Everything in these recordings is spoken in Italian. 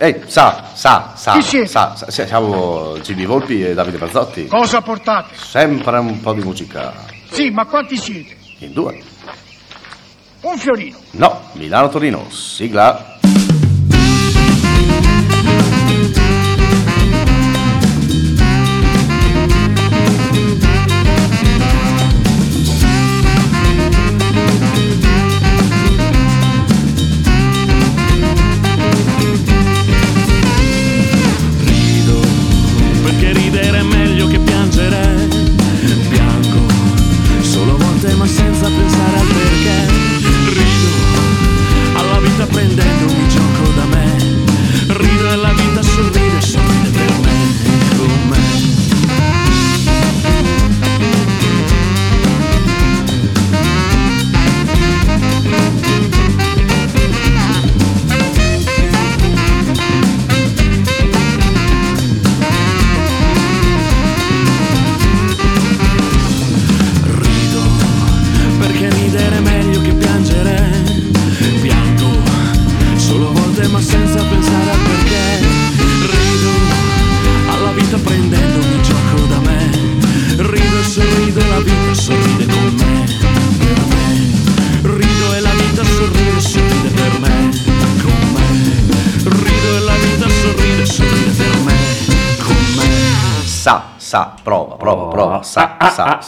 Ehi, sa, sa, sa, Chi siete? sa, sa, sa- siamo Gigi Volpi e Davide Bazzotti. Cosa portate? Sempre un po' di musica. Sì, ma quanti siete? In due. Un fiorino. No, Milano-Torino, sigla.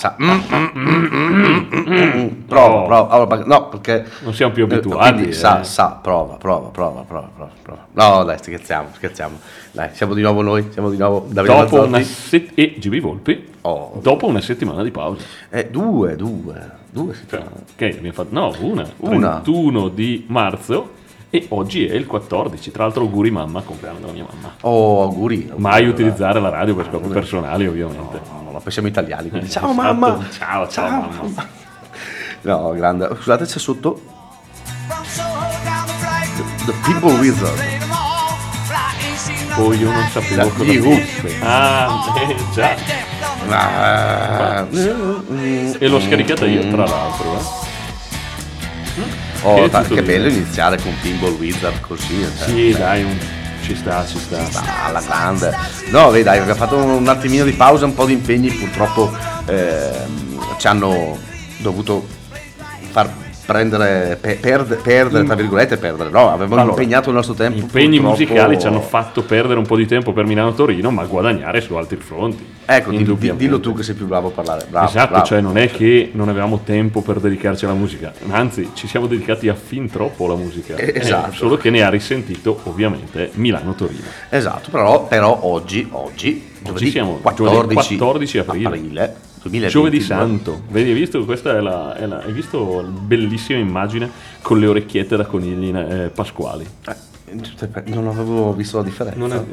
Sa, sa. Mm, mm, mm, mm, mm, mm. Prova, prova. Allora, no, perché. Non siamo più eh, abituati, Quindi eh. sa, sa, prova, prova, prova, prova, prova. No, dai, scherziamo, scherziamo. Dai, siamo di nuovo noi, siamo di nuovo Davide Dopo Mazzotti. una set- e GB Volpi, Oh. dopo una settimana di pausa. Eh, due, due, due Cioè, settimane. che abbiamo fatto? No, una. Una. 31 di marzo e oggi è il 14. Tra l'altro auguri mamma, compleanno della mia mamma. Oh, auguri. auguri, Mai allora. utilizzare la radio per scopi personali, ovviamente. No, no, poi siamo italiani, quindi Eh, ciao esatto. mamma. Ciao, ciao, mamma. No, grande. Scusate, c'è sotto The People Wizard. Poi io non sapevo Da cosa fosse. Ah, eh, già. Ah, E l'ho scaricata io, tra l'altro. eh. Oh, Che che bello iniziare con Pinball Wizard così. eh. Sì, dai, un- ci sta, ci sta. Ah, alla grande. No, vedi, dai, abbiamo fatto un attimino di pausa, un po' di impegni, purtroppo ehm, ci hanno dovuto far prendere, pe- perde- perdere, tra virgolette, perdere, no, avevamo Allora, impegnato il nostro tempo. Impegni purtroppo- musicali ci hanno fatto perdere un po' di tempo per Milano-Torino, ma guadagnare su altri fronti. Ecco, di- dillo tu che sei più bravo a parlare. Bravo, esatto, bravo. cioè non è che non avevamo tempo per dedicarci alla musica, anzi ci siamo dedicati a fin troppo alla musica. Eh, esatto. Eh, solo che ne ha risentito ovviamente Milano-Torino. Esatto, però, però oggi, oggi, giovedì siamo 14, giovedì 14 aprile. 2022. Giovedì Santo, vedi, hai visto? Questa è la, è la- hai visto la bellissima immagine con le orecchiette da conigli eh, pasquali. Eh, Non avevo visto la differenza. Non è-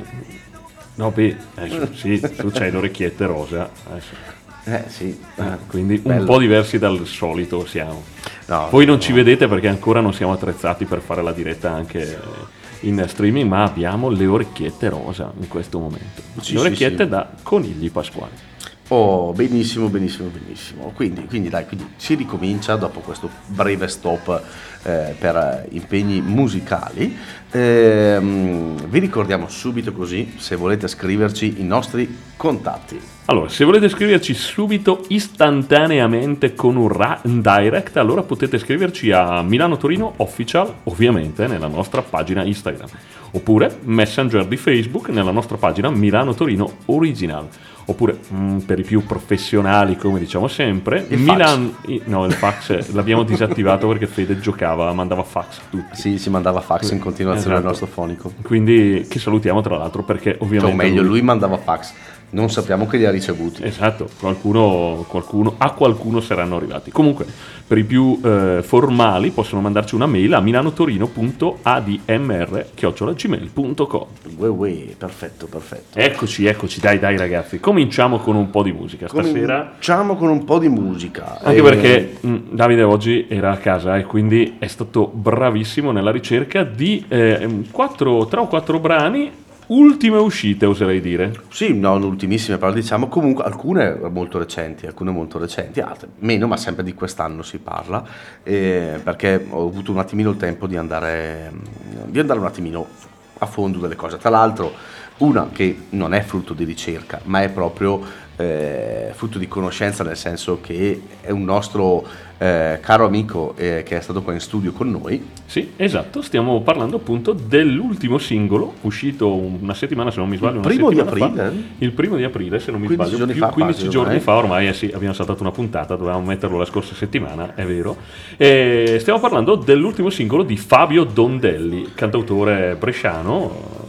No, beh, adesso, sì, tu c'hai le orecchiette rosa. Eh sì, Eh, eh, quindi un bello. po' diversi dal solito siamo. No, Poi non ci vedete perché ancora non siamo attrezzati per fare la diretta anche in streaming, ma abbiamo le orecchiette rosa in questo momento. Sì, le sì, orecchiette sì. da conigli pasquali. Oh, benissimo, benissimo, benissimo. Quindi, quindi dai, quindi si ricomincia dopo questo breve stop eh, per eh, impegni musicali. Ehm, vi ricordiamo subito così, se volete scriverci, i nostri contatti. Allora, se volete scriverci subito, istantaneamente con un, ra- direct, allora potete scriverci a Milano Torino Official, ovviamente nella nostra pagina Instagram, oppure Messenger di Facebook nella nostra pagina Milano Torino Original. Oppure mm, per i più professionali, come diciamo sempre, Il fax. Milan. i- No, il fax l'abbiamo disattivato perché Fede giocava, mandava fax a tutti. Sì, si mandava fax in continuazione al Esatto. nostro fonico. Quindi che salutiamo tra l'altro perché Cioè, o ovviamente... meglio, lui mandava fax, non sappiamo che li ha ricevuti. Esatto, qualcuno, qualcuno, a qualcuno saranno arrivati. Comunque, per i più eh, formali possono mandarci una mail a milanotorino.admr.gmail.com Ue, ue, perfetto, perfetto. Eccoci, eccoci, dai, dai ragazzi, cominciamo con un po' di musica stasera. Cominciamo con un po' di musica. Anche Eh, perché mh, Davide oggi era a casa e quindi è stato bravissimo nella ricerca di eh, quattro, tre o quattro brani ultime uscite, oserei dire. Sì, non ultimissime, però diciamo comunque alcune molto recenti, alcune molto recenti, altre meno, ma sempre di quest'anno si parla, eh, perché ho avuto un attimino il tempo di andare, di andare un attimino a fondo delle cose. Tra l'altro, una che non è frutto di ricerca, ma è proprio eh, frutto di conoscenza, nel senso che è un nostro eh, caro amico eh, che è stato qua in studio con noi. Sì, esatto, stiamo parlando appunto dell'ultimo singolo uscito una settimana, se non mi sbaglio, Il primo di settimana fa. aprile? Il primo di aprile, se non mi 15 sbaglio, giorni più fa 15 quasi, giorni ormai. fa, ormai eh sì, abbiamo saltato una puntata, dovevamo metterlo la scorsa settimana, è vero. E stiamo parlando dell'ultimo singolo di Fabio Dondelli, cantautore bresciano,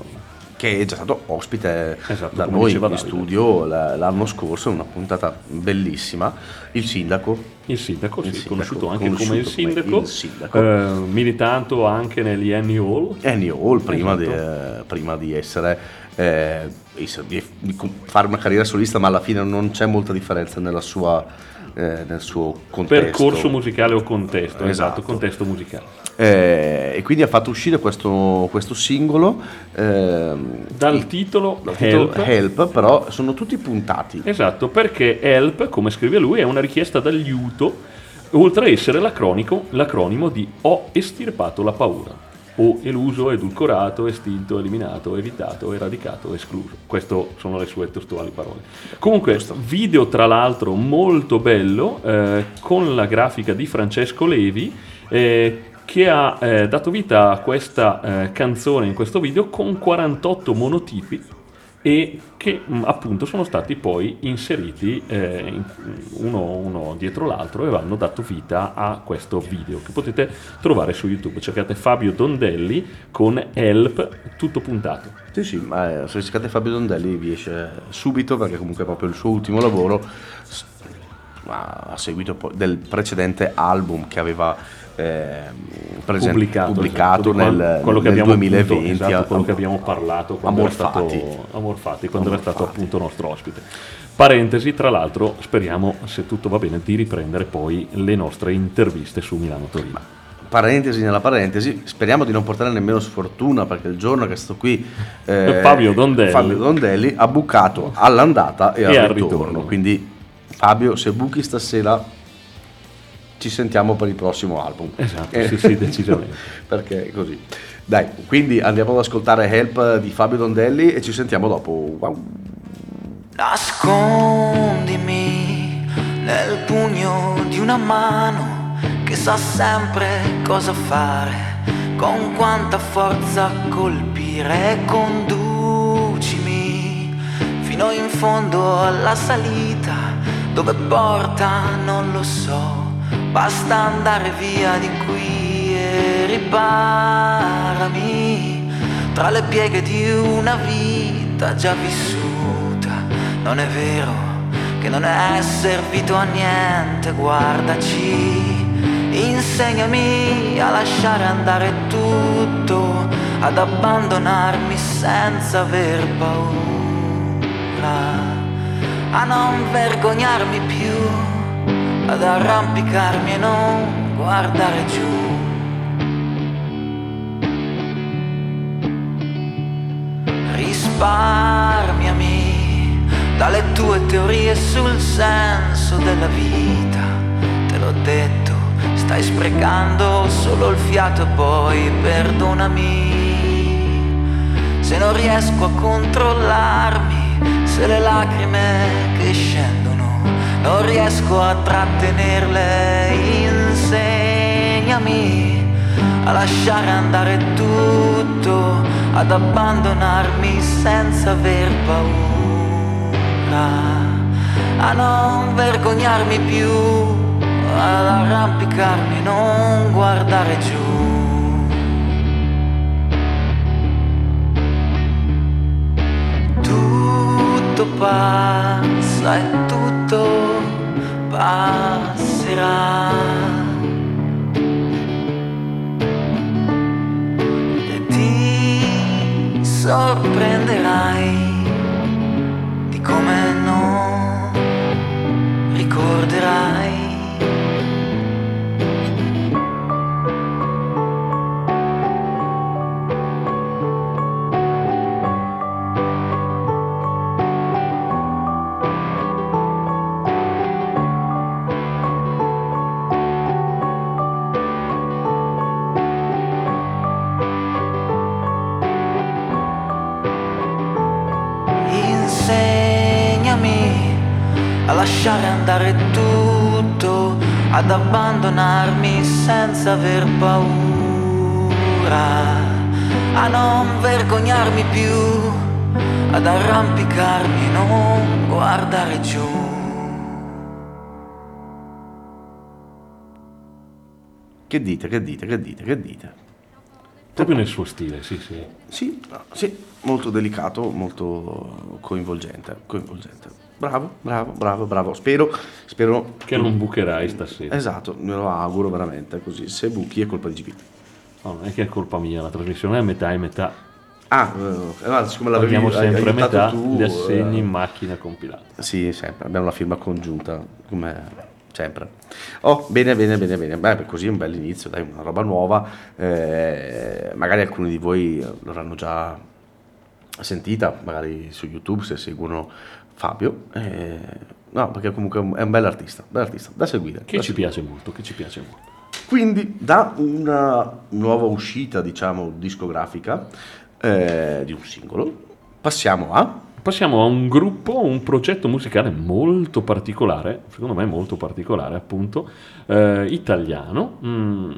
che è già stato ospite Esatto, da noi in studio l'anno scorso, una puntata bellissima. Il sindaco, il sindaco, Il sì, sindaco, conosciuto anche come il conosciuto come sindaco, il sindaco. eh, militando anche negli Annie Hall. Annie Hall, prima, Esatto. di, eh, prima di essere eh, di, fare una carriera solista, ma alla fine non c'è molta differenza nella sua, eh, nel suo contesto. Percorso musicale o contesto, esatto, Esatto. contesto musicale. Eh, e quindi ha fatto uscire questo, questo singolo ehm, Dal titolo dal titolo Help. Help, però sono tutti puntati. Esatto, perché HELP, come scrive lui, è una richiesta d'aiuto, oltre a essere l'acronimo di Ho estirpato la paura. O eluso, edulcorato, estinto, eliminato, evitato, eradicato, escluso. Queste sono le sue testuali parole. Comunque, video tra l'altro molto bello, eh, con la grafica di Francesco Levi, eh, che ha eh, dato vita a questa eh, canzone in questo video con 48 monotipi e che mh, appunto sono stati poi inseriti eh, uno, uno dietro l'altro e hanno dato vita a questo video che potete trovare su YouTube. Cercate Fabio Dondelli con Help tutto puntato. Sì, sì, ma eh, se cercate Fabio Dondelli vi esce subito perché comunque è proprio il suo ultimo lavoro. A seguito del precedente album che aveva ehm, presen- Pubblicato, pubblicato esatto, nel, quello- che nel abbiamo 2020. appunto, esatto, quello che abbiamo parlato quando Amorfati. era stato Amorfati, quando era stato Amorfati. appunto nostro ospite. Parentesi, tra l'altro, speriamo, se tutto va bene, di riprendere poi le nostre interviste su Milano Torino. Parentesi nella parentesi, speriamo di non portare nemmeno sfortuna perché il giorno che è stato qui eh, Fabio Dondelli. Fabio Dondelli ha bucato all'andata e, E al al ritorno. ritorno. Quindi Fabio, se buchi stasera ci sentiamo per il prossimo album. Esatto, Eh, sì, sì, decisamente. perché è così. Dai, quindi andiamo ad ascoltare Help di Fabio Dondelli e ci sentiamo dopo. Wow. Nascondimi nel pugno di una mano che sa sempre cosa fare, con quanta forza colpire, conducimi fino in fondo alla salita, dove porta non lo so, basta andare via di qui e riparami tra le pieghe di una vita già vissuta. Non è vero che non è servito a niente, guardaci. Insegnami a lasciare andare tutto, ad abbandonarmi senza aver paura, a non vergognarmi più, ad arrampicarmi e non guardare giù. Risparmiami dalle tue teorie sul senso della vita. Te l'ho detto, stai sprecando solo il fiato e poi perdonami. Se non riesco a controllarmi, se le lacrime che scendono non riesco a trattenerle, insegnami a lasciare andare tutto, ad abbandonarmi senza aver paura, a non vergognarmi più, ad arrampicarmi, non guardare giù. Tutto passa passerà. e ti sorprenderai di come senza aver paura, a non vergognarmi più, ad arrampicarmi e non guardare giù. Che dite, che dite, che dite, che dite? Proprio nel suo stile, sì, sì. Sì, no, sì, molto delicato, molto coinvolgente, coinvolgente. Bravo, bravo, bravo, bravo. Spero, spero Che non bucherai stasera. Esatto, me lo auguro veramente così. Se buchi è colpa di GP. No, non è che è colpa mia, la trasmissione è metà e metà. Ah, eh, no, siccome l'avevi Abbiamo sempre metà tu, gli assegni eh, in macchina compilata. Sì, sempre, abbiamo la firma congiunta, come sempre. Oh, bene, bene, bene, bene. Beh, così è un bel inizio, dai, una roba nuova. Eh, magari alcuni di voi l'avranno già sentita, magari su YouTube se seguono Fabio. Eh, no, perché comunque è un- è un bel artista, bel artista, da seguire. Che da ci seguire. piace molto, che ci piace molto. Quindi da una nuova uscita, diciamo, discografica eh, di un singolo, passiamo a... Passiamo a un gruppo, un progetto musicale molto particolare, secondo me molto particolare appunto, eh, italiano, mm,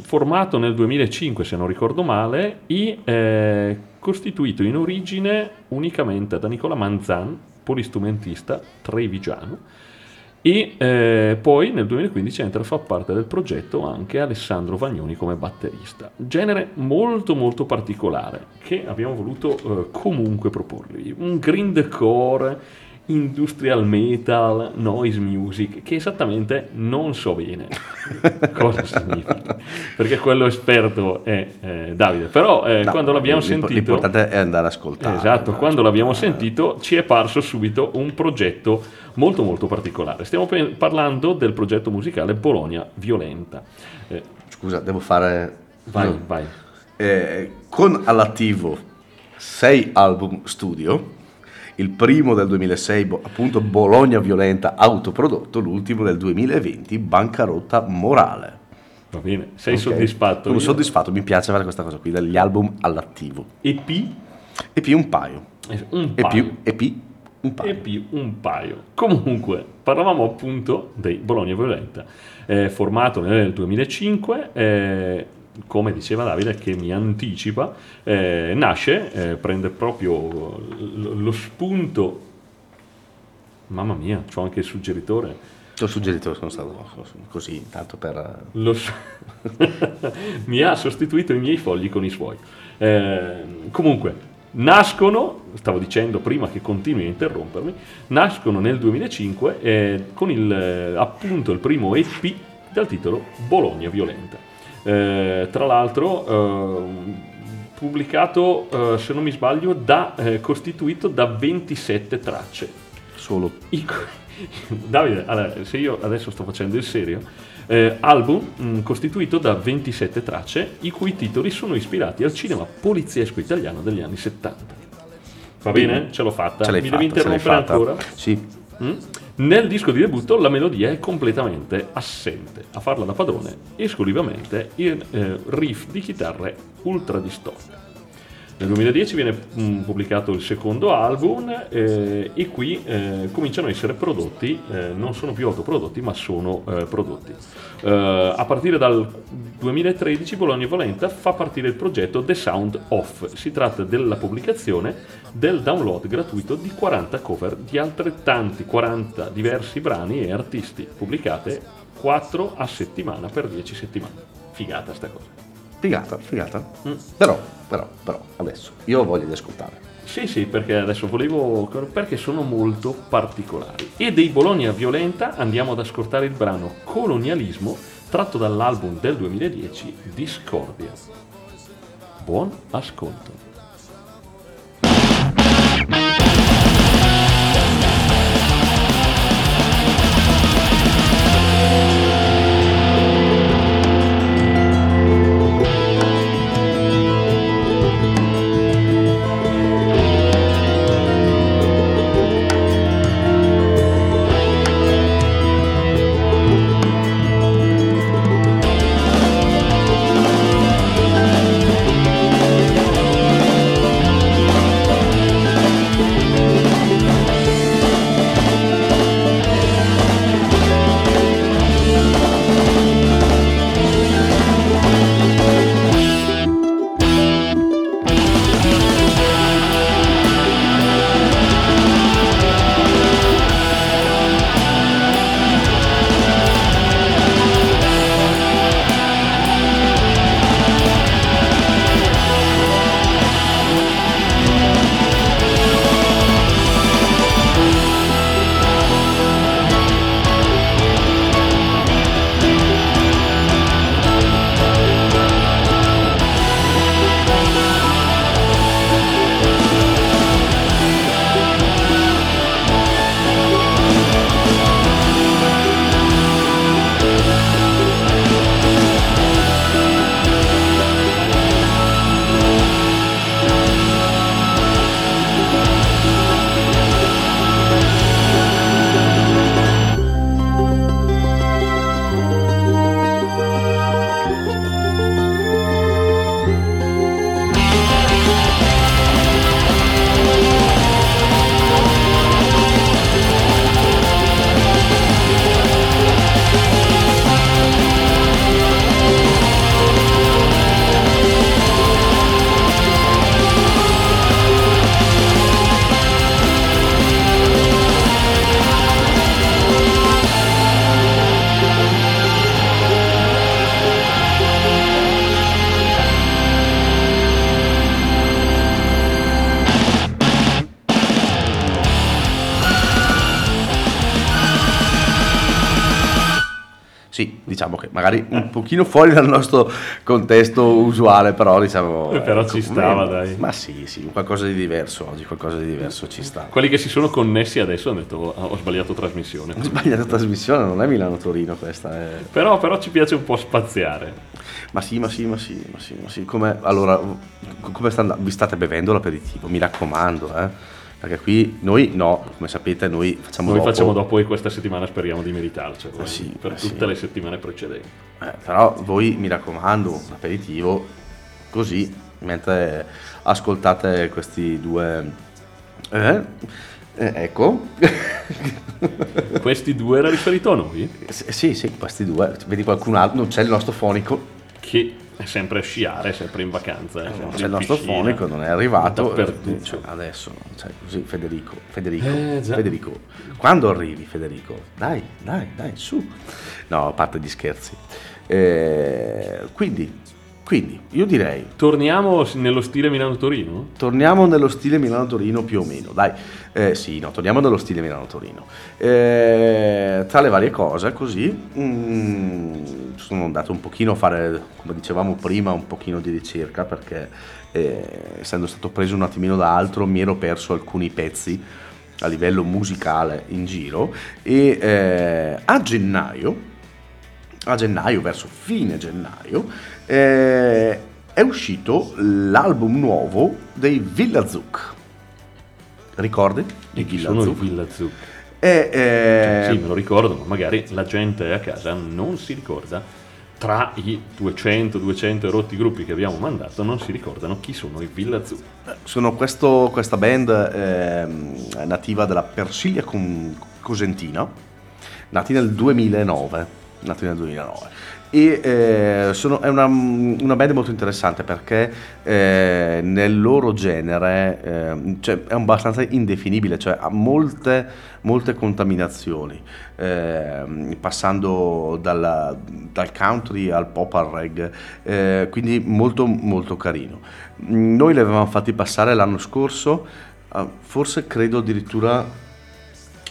formato nel 2005 se non ricordo male, e eh, costituito in origine unicamente da Nicola Manzan, polistrumentista trevigiano, e eh, poi nel 2015 entra a far parte del progetto anche Alessandro Vagnoni come batterista. Genere molto molto particolare che abbiamo voluto eh, comunque proporvi. Un grindcore, industrial metal, noise music, che esattamente non so bene cosa significa, perché quello esperto è eh, Davide. Però eh, No, quando l'abbiamo l'impo- sentito... L'importante è andare ad ascoltare. Esatto, quando l'abbiamo sentito ci è parso subito un progetto molto molto particolare. Stiamo pe- parlando del progetto musicale Bologna Violenta. Eh, Scusa, devo fare... vai, No. vai. Eh, con all'attivo sei album studio, il primo del 2006 bo- appunto Bologna Violenta autoprodotto, l'ultimo del 2020 Bancarotta Morale. Va bene, sei Ok? soddisfatto? Sono Io- soddisfatto, mi piace fare questa cosa qui, degli album all'attivo. EP? E più un paio. Eh, Un E paio. e più un paio. e più un paio. Comunque, parlavamo appunto dei Bologna Violenta, eh, formato nel 2005, eh, come diceva Davide, che mi anticipa, eh, nasce, eh, prende proprio lo spunto. Mamma mia, c'ho anche il suggeritore. Ti ho suggerito, sono stato così, tanto per... Lo mi ha sostituito i miei fogli con i suoi. Eh, comunque, nascono, stavo dicendo prima che continui a interrompermi, nascono nel 2005 eh, con il, appunto il primo EP dal titolo Bologna Violenta. Eh, tra l'altro, eh, pubblicato, eh, se non mi sbaglio, da, eh, costituito da 27 tracce. Solo. I Davide, allora, se io adesso sto facendo il serio, eh, album mh, costituito da 27 tracce, i cui titoli sono ispirati al cinema poliziesco italiano degli anni 70. Va bene? Ce l'ho fatta. Ce l'hai Mi fatta, devi interrompere ancora? Sì. Mm? Nel disco di debutto la melodia è completamente assente, a farla da padrone esclusivamente il eh, riff di chitarre ultra distorte. Nel 2010 viene mm, pubblicato il secondo album eh, e qui eh, cominciano a essere prodotti, eh, non sono più autoprodotti ma sono eh, prodotti. Eh, a partire dal 2013 Bologna Volenta fa partire il progetto The Sound Off. Si tratta della pubblicazione del download gratuito di 40 cover di altrettanti 40 diversi brani e artisti, pubblicate 4 a settimana per 10 settimane. Figata sta cosa. Figata, figata. Mm. Però, però, però, adesso, io ho voglia di ascoltare. Sì, sì, perché adesso volevo. perché sono molto particolari. E dei Bologna Violenta andiamo ad ascoltare il brano Colonialismo tratto dall'album del 2010 Discordia. Buon ascolto. Magari un pochino fuori dal nostro contesto usuale, però diciamo... Però ci ecco, stava, ma- dai. Ma sì, sì, qualcosa di diverso oggi, qualcosa di diverso ci sta. Quelli che si sono connessi adesso hanno detto "Oh, ho sbagliato trasmissione. Ho sbagliato trasmissione, non è Milano-Torino questa, è... Però, però ci piace un po' spaziare. Ma sì, ma sì, ma sì, ma sì, ma sì. Come, allora, come sta andando? Vi state bevendo l'aperitivo, mi raccomando, eh? Perché qui noi no, come sapete, noi facciamo Noi dopo. facciamo dopo e questa settimana speriamo di meritarcelo. Eh sì, per eh tutte sì. le settimane precedenti. Eh, però voi mi raccomando, l'aperitivo così, mentre ascoltate questi due... Eh, eh, ecco, Questi due era riferito a noi, S- sì, sì, questi due, vedi qualcun altro, non c'è il nostro fonico, che è sempre a sciare, è sempre in vacanza. Non sempre c'è in il nostro piscina. fonico, non è arrivato, Dappertutto. Cioè, adesso, cioè, così, Federico, Federico, Eh. Federico, quando arrivi Federico? Dai, dai, dai, su. No, a parte gli scherzi. Eh, quindi, quindi, io direi, Torniamo nello stile Milano-Torino? Torniamo nello stile Milano-Torino più o meno, dai. Eh, sì, no, torniamo nello stile Milano-Torino. Eh, tra le varie cose, così, mm, sono andato un pochino a fare, come dicevamo prima, un pochino di ricerca perché eh, essendo stato preso un attimino da altro mi ero perso alcuni pezzi a livello musicale in giro e eh, a gennaio a gennaio, verso fine gennaio, eh, è uscito l'album nuovo dei Villa Zuc. Ricordi? Chi Villa sono i Zuc? Villa Zuc? E, eh, Sì, me lo ricordo, ma magari la gente a casa non si ricorda. Tra i 200, 200 erotti gruppi che abbiamo mandato, non si ricordano chi sono i Villa Zuc. sono questo- questa band ehm, nativa della Persilia con- Cosentina, nati nel 2009. Nati nel 2009. E eh, sono- è una, una band molto interessante perché eh, nel loro genere ehm, cioè, è abbastanza indefinibile, cioè ha molte, molte contaminazioni, ehm, passando dalla- dal country al pop al reggae, eh, quindi molto molto carino. Noi li avevamo fatti passare l'anno scorso, ah, forse credo addirittura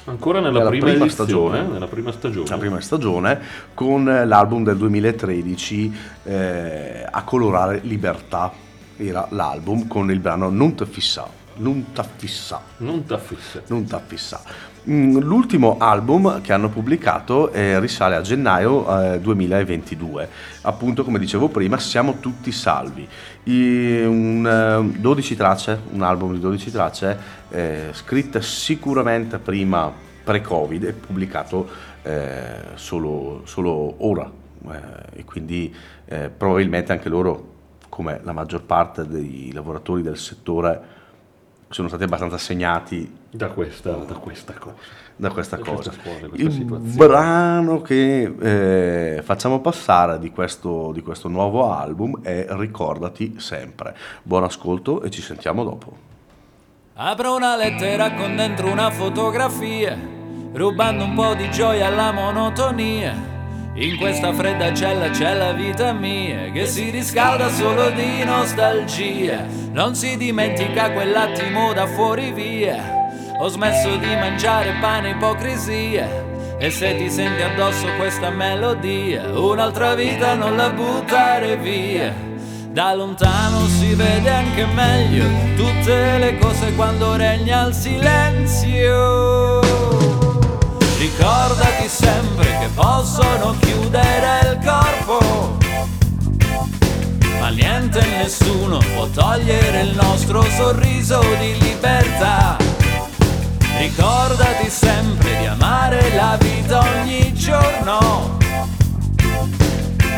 Ancora nella Nella prima, prima edizione, stagione. nella prima stagione. la prima stagione, con eh, l'album del 2013 eh, A colorare libertà, era l'album con il brano Non te fissa, non te fissa. Non t'affissa. Non t'affissa. Mm, L'ultimo album che hanno pubblicato eh, risale a gennaio eh, 2022. Appunto, come dicevo prima, siamo tutti salvi. I- un, eh, 12 tracce, un album di 12 tracce, eh, scritte sicuramente prima pre-Covid e pubblicato eh, solo, solo ora. Eh, e quindi eh, probabilmente anche loro, come la maggior parte dei lavoratori del settore, sono stati abbastanza segnati Da questa, da questa cosa. da questa Da cosa. questa cosa, questa Il situazione. brano che eh, facciamo passare di questo, di questo nuovo album è Ricordati sempre. Buon ascolto e ci sentiamo dopo. Apro una lettera con dentro una fotografia, rubando un po' di gioia alla monotonia. In questa fredda cella c'è la vita mia, che si riscalda solo di nostalgia. Non si dimentica quell'attimo da fuori via. Ho smesso di mangiare pane ipocrisia. E se ti senti addosso questa melodia, un'altra vita non la buttare via. Da lontano si vede anche meglio tutte le cose quando regna il silenzio. Ricordati sempre che possono chiudere il corpo, ma niente e nessuno può togliere il nostro sorriso di libertà. Ricordati sempre di amare la vita ogni giorno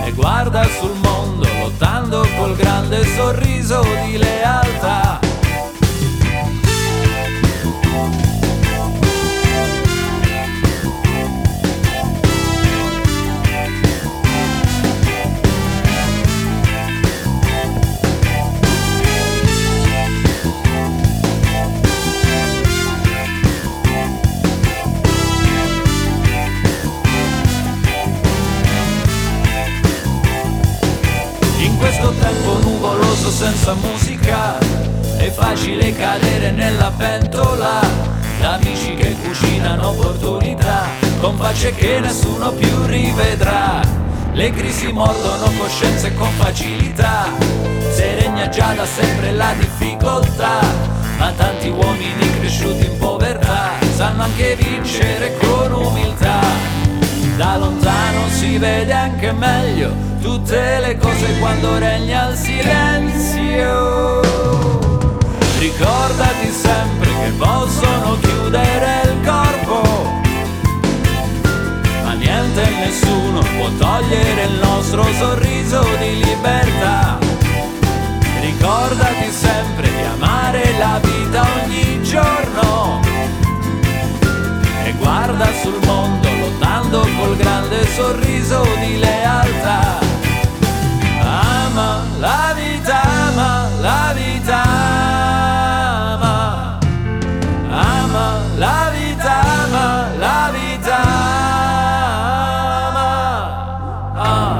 e guarda sul mondo lottando col grande sorriso di lealtà. Senza musica è facile cadere nella pentola. Da amici che cucinano opportunità con facce che nessuno più rivedrà. Le crisi mordono coscienze con facilità, se regna già da sempre la difficoltà, ma tanti uomini cresciuti in povertà sanno anche vincere con umiltà. Da lontano si vede anche meglio tutte le cose quando regna il silenzio. Ricordati sempre che possono chiudere il corpo, ma niente e nessuno può togliere il nostro sorriso di libertà. Ricordati sempre di amare la vita ogni giorno e guarda sul mondo lottando col grande sorriso di lealtà. Ama la vita, ama la vita, ama, la vita, ama la vita, ah,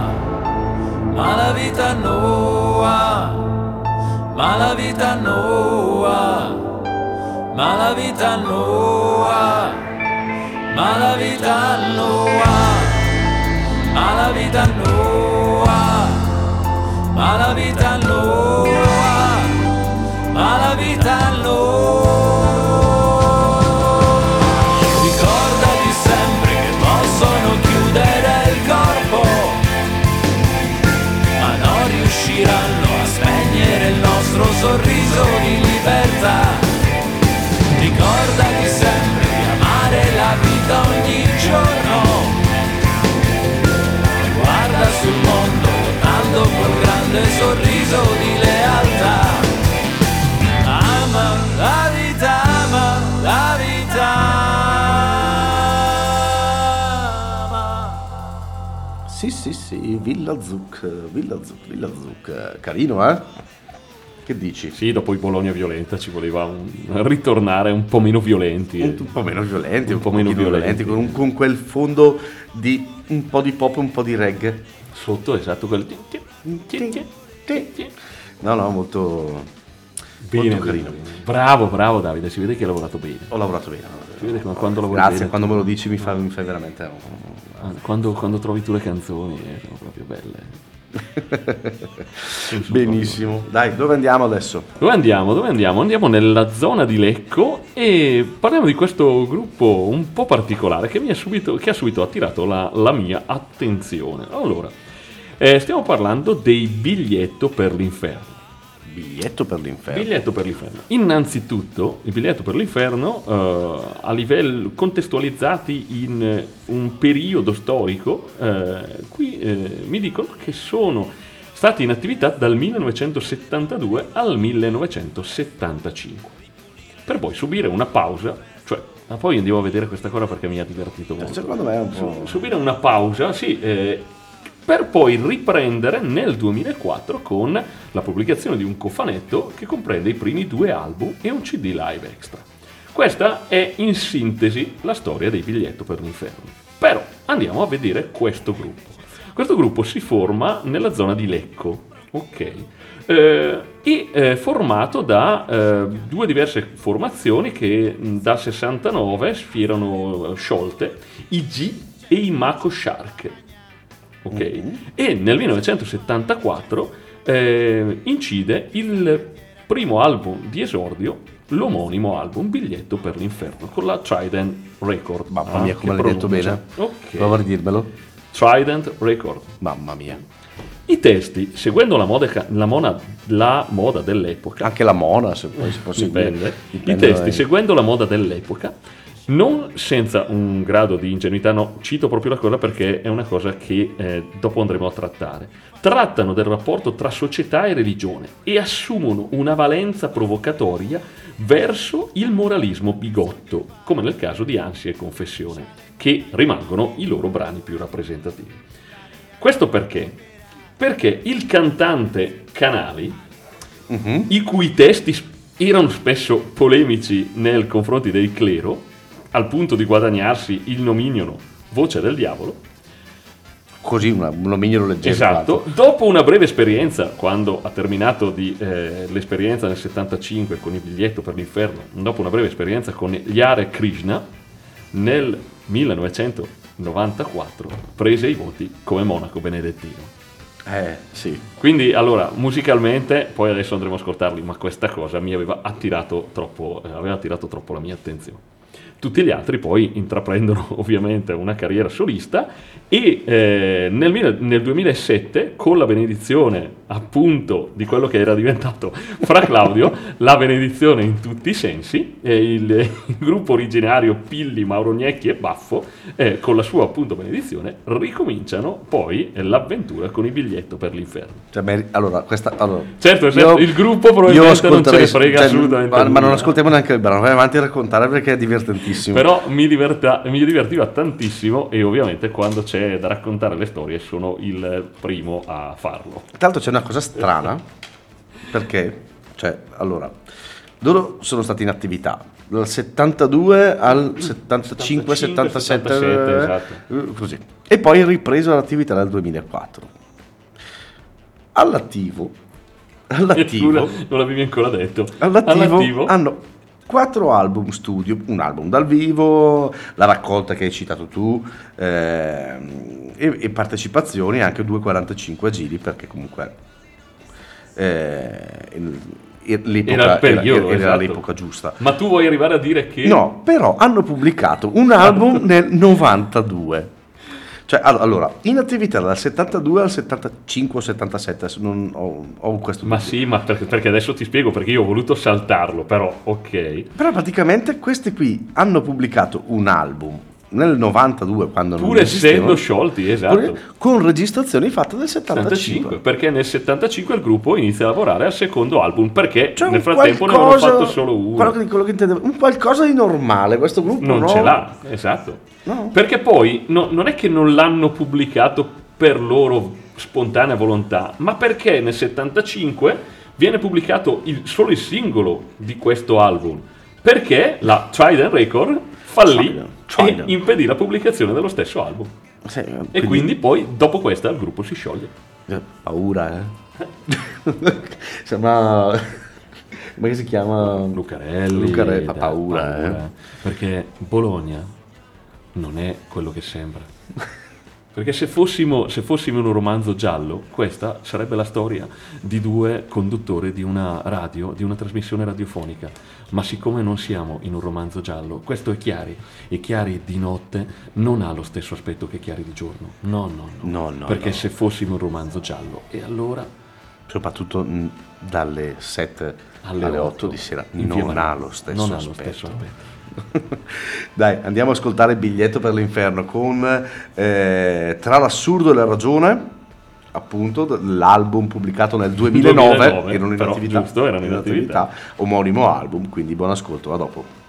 ma la vita noa, ma la vita noa, ma la vita noa, ma la vita noa, ma la vita noa, ma la vita sorriso di lealtà. Ama la vita, ama la vita. Ama. Sì, sì, sì, Villa Zuc, Villa Zuc, Villa Zuc. Carino, eh? Che dici? Sì, dopo i Bologna violenta ci voleva un- ritornare un po' meno violenti. Un, un po' meno violenti, Un po' meno pochino violenti. con, un- con quel fondo di un po' di pop e un po' di reggae. Sotto, esatto, quel... No, no, molto... Bene, molto carino. Bravo, bravo Davide, si vede che hai lavorato bene. Ho lavorato bene. Si vede che quando lavori Grazie, bene... quando me lo dici mi fai, mi fai veramente... Ah, Quando, quando trovi tu le canzoni eh, sono proprio belle. Benissimo. Dai, dove andiamo adesso? Dove andiamo? Dove andiamo? Andiamo nella zona di Lecco e parliamo di questo gruppo un po' particolare che, mi ha, subito, che ha subito attirato la, la mia attenzione. Allora, eh, stiamo parlando dei biglietto per l'inferno. Biglietto per l'inferno. Biglietto per l'inferno. Innanzitutto, il biglietto per l'inferno, eh, a livello contestualizzati in eh, un periodo storico, eh, qui eh, mi dicono che sono stati in attività dal 1972 al 1975, per poi subire una pausa, cioè, ma poi andiamo a vedere questa cosa perché mi ha divertito molto. Secondo me è un po'... Su- subire una pausa, sì, eh, per poi riprendere nel 2004 con la pubblicazione di un cofanetto che comprende i primi due album e un CD live extra. Questa è in sintesi la storia dei biglietto per l'inferno. Però andiamo a vedere questo gruppo. Questo gruppo si forma nella zona di Lecco, ok? Eh, e è formato da eh, due diverse formazioni che dal 69 si erano eh, sciolte, i G e i Mako Shark. Ok? E nel 1974 eh, incide il primo album di esordio, l'omonimo album Biglietto per l'inferno, con la Trident Record. Mamma mia, Ah, come che l'hai detto bene. Ok. Prova a dirmelo. Trident Record. Mamma mia. I testi, seguendo la moda, la mona- la moda dell'epoca, Anche la mona, se poi si può seguire. dipende, Dipende i testi, dai- seguendo la moda dell'epoca, non senza un grado di ingenuità, no, cito proprio la cosa perché è una cosa che eh, dopo andremo a trattare. Trattano del rapporto tra società e religione e assumono una valenza provocatoria verso il moralismo bigotto, come nel caso di Ansia e Confessione, che rimangono i loro brani più rappresentativi. Questo perché? Perché il cantante Canali, Mhm. i cui testi erano spesso polemici nei confronti del clero, al punto di guadagnarsi il nomignolo Voce del Diavolo, Così una- un nomignolo leggero. Esatto, dopo una breve esperienza, quando ha terminato di, eh, l'esperienza nel 75 con il biglietto per l'inferno, dopo una breve esperienza con Hare Krishna, nel 94 prese i voti come Monaco Benedettino. Eh, sì. Quindi, allora, musicalmente, poi adesso andremo a ascoltarli, ma questa cosa mi aveva attirato troppo, eh, aveva attirato troppo la mia attenzione. Tutti gli altri poi intraprendono ovviamente una carriera solista e eh, nel, nel 2007, con la benedizione appunto di quello che era diventato Fra Claudio, la benedizione in tutti i sensi, eh, il, il gruppo originario Pilli, Mauro Gnecchi e Baffo, eh, con la sua appunto benedizione, ricominciano poi l'avventura con il biglietto per l'inferno. Cioè, beh, allora, questa, allora, Certo, io- il gruppo probabilmente non ce ne frega cioè, assolutamente Ma, ma non ascoltiamo neanche il brano, vai avanti a raccontare perché è divertentissimo. Però mi, diverta- mi divertiva tantissimo e ovviamente quando c'è da raccontare le storie sono il primo a farlo. Tra l'altro c'è una cosa strana, perché, cioè, allora, loro sono stati in attività dal 72 al 75, 77, 77, esatto. eh, così. E poi ripreso l'attività nel 2004. All'attivo, all'attivo, Eppure non l'avevi ancora detto. all'attivo, hanno quattro album studio, un album dal vivo, la raccolta che hai citato tu ehm, e, e partecipazioni anche 2,45 giri perché comunque eh, il- l'epoca, Era periodo, era- era esatto. l'epoca giusta. Ma tu vuoi arrivare a dire che... No, però hanno pubblicato un album nel 92. Cioè, all- allora, in attività dal 72 al 75 o 77, adesso non ho, ho questo Ma sì, ma perché, perché adesso ti spiego perché io ho voluto saltarlo, però ok. Però praticamente questi qui hanno pubblicato un album nel 92 quando Pur essendo sciolti, esatto. con registrazioni fatte nel 75. 75, perché nel 75 il gruppo inizia a lavorare al secondo album, perché Cioè, nel frattempo ne avevano fatto solo uno. Quello che, quello che intendevo, un qualcosa di normale, questo gruppo non no? ce l'ha, esatto. No. Perché poi no- non è che non l'hanno pubblicato per loro spontanea volontà, ma perché nel 75 viene pubblicato il- solo il singolo di questo album. Perché la Trident Record fallì Trident. e impedì la pubblicazione dello stesso album. Sì, E quindi poi, dopo questa, il gruppo si scioglie. Eh, Paura, eh. Sembra... Come si chiama? Lucarelli. Lucarelli, fa dà paura, eh. Perché Bologna non è quello che sembra. Perché se fossimo, se fossimo in un romanzo giallo, questa sarebbe la storia di due conduttori di una radio, di una trasmissione radiofonica. Ma siccome non siamo in un romanzo giallo, questo è Chiari. E Chiari di notte non ha lo stesso aspetto che Chiari di giorno. No, no, no. No, no, Perché no. se fossimo un romanzo giallo, e allora Soprattutto mh, dalle 7 alle, alle, 8, 8 di sera non ha lo stesso non ha aspetto. lo stesso aspetto. Dai, andiamo a ascoltare il biglietto per l'inferno con eh, Tra l'assurdo e la ragione, appunto, l'album pubblicato nel 2009, 2009, erano in però, attività, giusto, erano in attività. omonimo album, quindi buon ascolto, a dopo.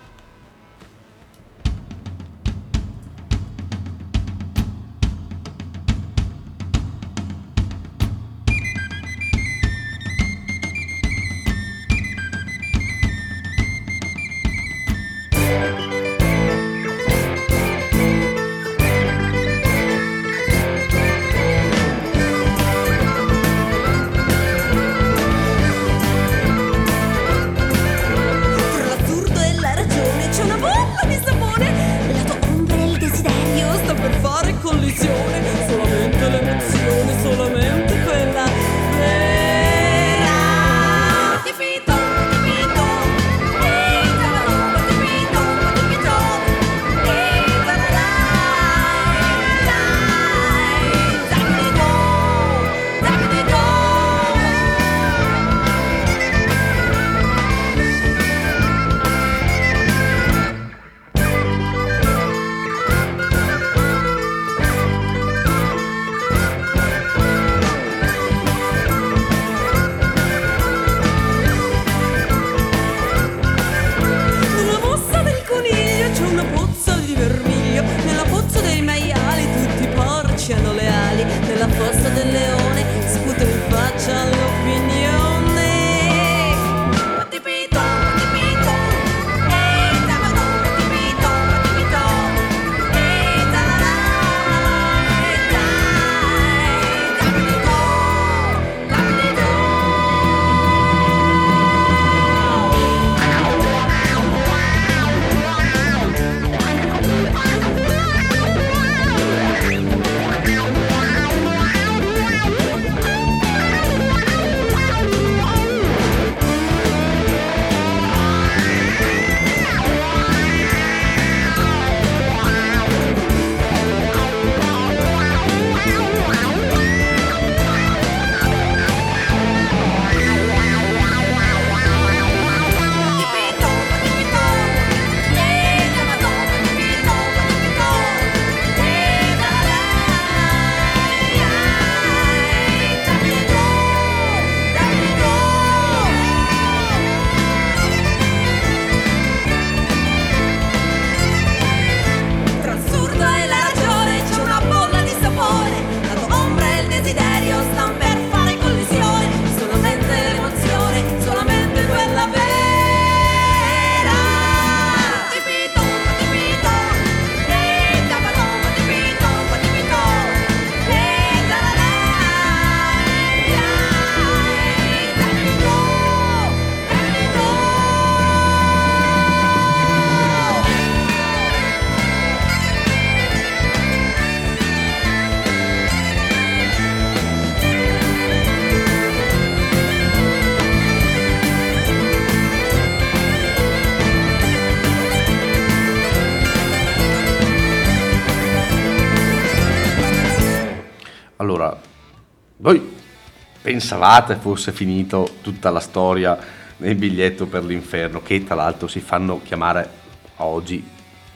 Pensavate fosse finito tutta la storia nel biglietto per l'inferno, che tra l'altro si fanno chiamare oggi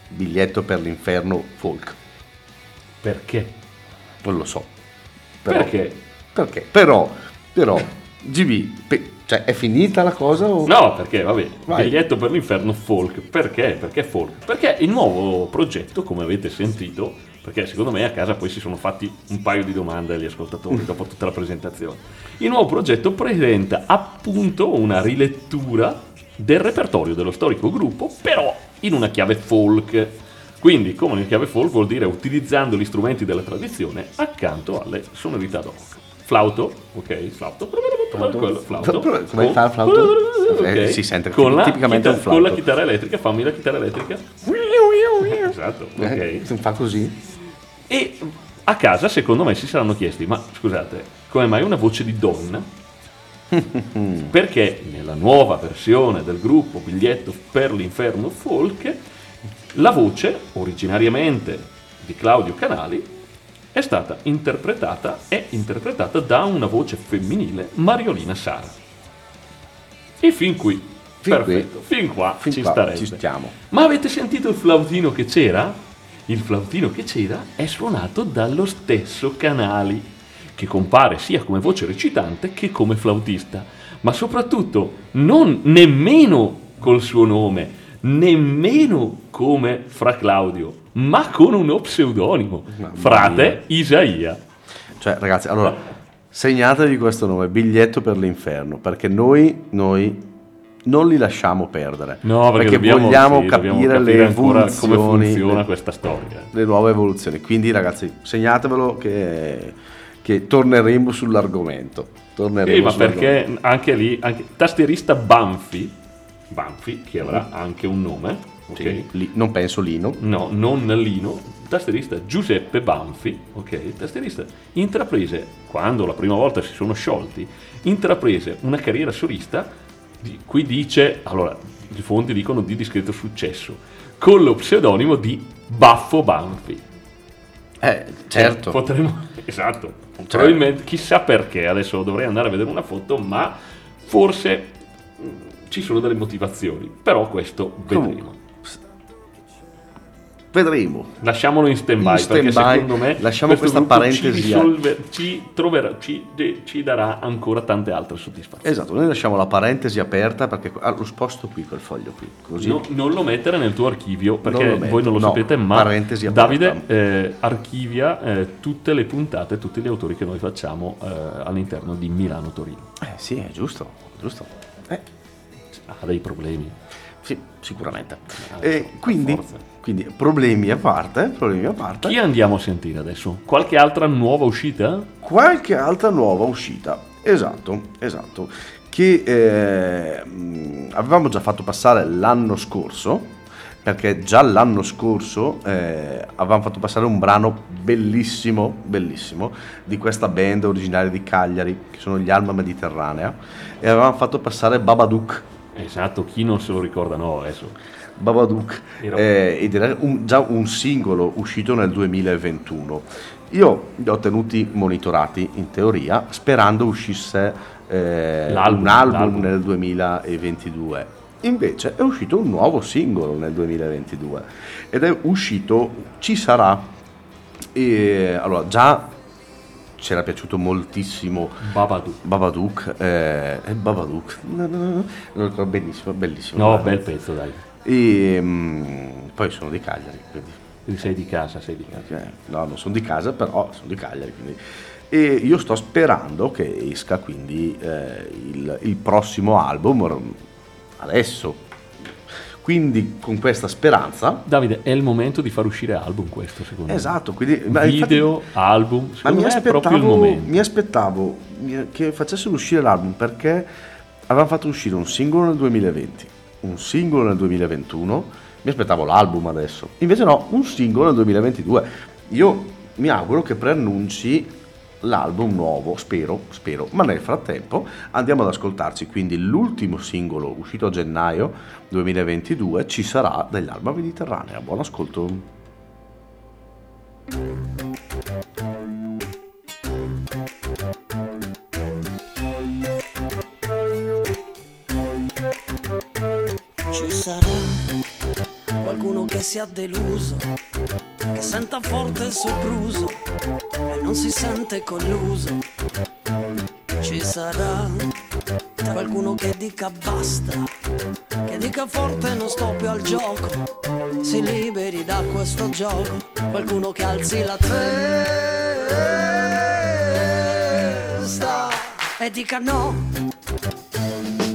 biglietto per l'inferno folk? Perché? Non lo so. Però- Perché? Perché? Però, però, GB, pe- cioè è finita la cosa o... No, perché, vabbè, Vai. biglietto per l'inferno folk. Perché? Perché folk? Perché il nuovo progetto, come avete sentito, perché secondo me a casa poi si sono fatti un paio di domande agli ascoltatori dopo tutta la presentazione. Il nuovo progetto presenta appunto una rilettura del repertorio dello storico gruppo, però in una chiave folk. Quindi, come in chiave folk vuol dire utilizzando gli strumenti della tradizione accanto alle sonorità rock. Flauto, ok, flauto, quello, flauto. Come fa il flauto? Ok. Eh, si sente con la, tipicamente flauto. con la chitarra elettrica, fammi la chitarra elettrica. Esatto, ok. Eh, fa così? E a casa, secondo me, si saranno chiesti: ma scusate, come mai una voce di donna? Perché nella nuova versione del gruppo Biglietto per l'inferno folk, la voce, originariamente di Claudio Canali, è stata interpretata è interpretata da una voce femminile, Mariolina Sara. E fin qui, Fin perfetto, fin qua Fin ci qua starebbe. ci stiamo. Ma avete sentito il flautino che c'era? Il flautino che c'era è suonato dallo stesso Canali, che compare sia come voce recitante che come flautista, ma soprattutto non nemmeno col suo nome, nemmeno come Fra Claudio, ma con uno pseudonimo, Mamma frate mia. Isaia. Cioè, ragazzi, allora, segnatevi questo nome, biglietto per l'inferno, perché noi, noi non li lasciamo perdere. No, perché, dobbiamo, vogliamo sì, capire le capire ancora come funziona le, questa storia. le nuove evoluzioni. Quindi, ragazzi, segnatevelo che, che torneremo sull'argomento. Torneremo Sì, ma perché anche lì, anche, tastierista Banfi, Banfi, che avrà anche un nome, ok? Sì, li- non penso Lino. No, non Lino, tastierista Giuseppe Banfi, ok? Tastierista intraprese, quando la prima volta si sono sciolti, intraprese una carriera solista cui dice, allora, i fonti dicono di discreto successo, con lo pseudonimo di Baffo Banfi. Eh, certo. Potremmo, esatto. Probabilmente, chissà perché, adesso dovrei andare a vedere una foto, ma forse mh, ci sono delle motivazioni. Però questo vedremo. Comunque, Vedremo. Lasciamolo in stand-by, In perché stand-by, secondo me lasciamo questa gruppo ci, parentesi. risolve- ci, troverà- ci- de- ci darà ancora tante altre soddisfazioni. Esatto, noi lasciamo la parentesi aperta perché ah, lo sposto qui quel foglio qui, così. No, non lo mettere nel tuo archivio perché Non metto, voi non lo no, sapete, ma parentesi. Davide eh, archivia eh, tutte le puntate, tutti gli autori che noi facciamo eh, all'interno di Milano Torino. Eh sì, è giusto, giusto. Eh, Ha dei problemi. Sì, sicuramente. Ah, E per quindi, quindi problemi a parte, problemi a parte. Chi andiamo a sentire adesso? Qualche altra nuova uscita? qualche altra nuova uscita. Esatto, esatto. Che eh, avevamo già fatto passare l'anno scorso, perché già l'anno scorso eh, avevamo fatto passare un brano bellissimo, bellissimo, di questa band originaria di Cagliari, che sono gli Alma Mediterranea, e avevamo fatto passare Babadook. Esatto, chi non se lo ricorda no adesso. Babadook eh, ed era un- già un singolo uscito nel 2021. Io li ho tenuti monitorati in teoria sperando uscisse eh, L'album, un album l'album. nel 2022. Invece è uscito un nuovo singolo nel 2022 ed è uscito Ci sarà. E, allora già ci era piaciuto moltissimo Babadook. Babadook, eh, è Babadook, no, no, no, benissimo, bellissimo. No, bel pezzo dai. E mm, poi sono di Cagliari, quindi sei di casa, sei di casa. eh, no, non sono di casa, però sono di Cagliari. Quindi. E io sto sperando che esca quindi eh, il, il prossimo album adesso. Quindi con questa speranza, Davide, è il momento di far uscire album questo, secondo esatto, quindi, me. ma infatti- Video, album, ma secondo mi me è proprio il aspettavo, momento. mi aspettavo che facessero uscire l'album perché avevano fatto uscire un singolo nel 2020, un singolo nel 2021, mi aspettavo l'album adesso, invece no, un singolo nel 2022. Io mi auguro che preannunci l'album nuovo, spero, spero, ma nel frattempo andiamo ad ascoltarci quindi l'ultimo singolo uscito a gennaio 2022 ci sarà dell'Alba Mediterranea. Buon ascolto. Ci sarà qualcuno che sia deluso, che senta forte il sopruso non si sente colluso. Ci sarà qualcuno che dica basta, che dica forte non sto più al gioco, si liberi da questo gioco, qualcuno che alzi la testa e dica no.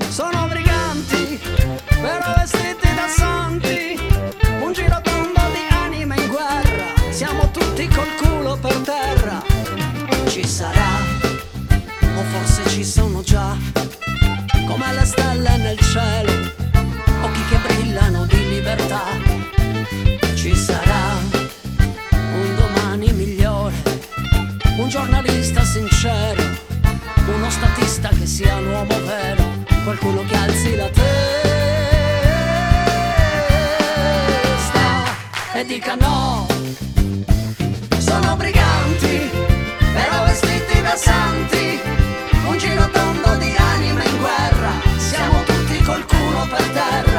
Sono briganti, però vestiti Ci sarà, o forse ci sono già, come le stelle nel cielo, occhi che brillano di libertà. Ci sarà un domani migliore, un giornalista sincero, uno statista che sia l'uomo vero, qualcuno che alzi la testa e dica no. Santi, un giro tondo di anime in guerra, siamo tutti col culo per terra.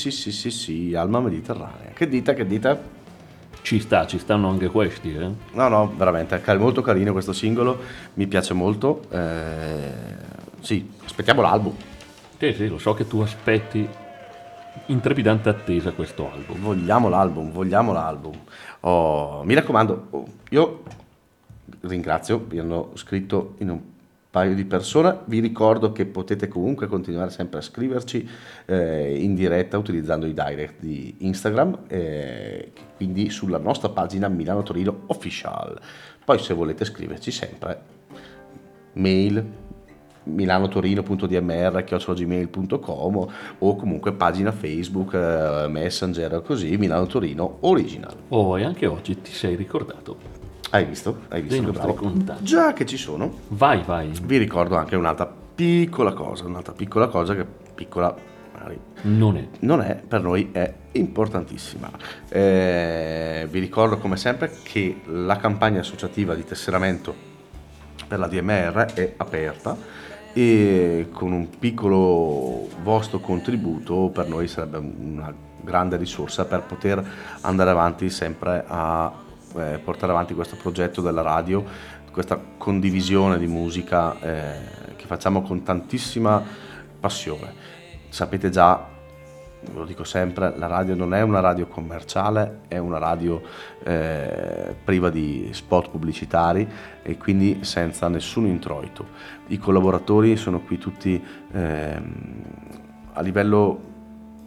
Sì, sì, sì, sì, Alma Mediterranea. Che dita, che dita? Ci sta, ci stanno anche questi, eh? No, no, veramente, è molto carino questo singolo, mi piace molto. eh, sì, aspettiamo l'album. Sì, sì, lo so che tu aspetti in trepidante attesa questo album. Vogliamo l'album, vogliamo l'album. Oh, mi raccomando, oh, io ringrazio, vi hanno scritto in un paio di persone, vi ricordo che potete comunque continuare sempre a scriverci eh, in diretta utilizzando i direct di Instagram, eh, quindi sulla nostra pagina Milano Torino Official. Poi se volete scriverci sempre mail milanotorino.dmr.gmail.com o comunque pagina Facebook, eh, Messenger, così Milano Torino Original. Oh, e anche oggi ti sei ricordato. Hai visto? Hai visto che bravo? contatti. Già che ci sono, Vai, vai. vi ricordo anche un'altra piccola cosa, un'altra piccola cosa che piccola magari Non è. non è, per noi è importantissima. Eh, vi ricordo come sempre che la campagna associativa di tesseramento per la DMR è aperta e con un piccolo vostro contributo per noi sarebbe una grande risorsa per poter andare avanti sempre a eh, portare avanti questo progetto della radio, questa condivisione di musica eh, che facciamo con tantissima passione. Sapete già lo dico sempre, la radio non è una radio commerciale, è una radio eh, priva di spot pubblicitari e quindi senza nessun introito. I collaboratori sono qui tutti ehm, a livello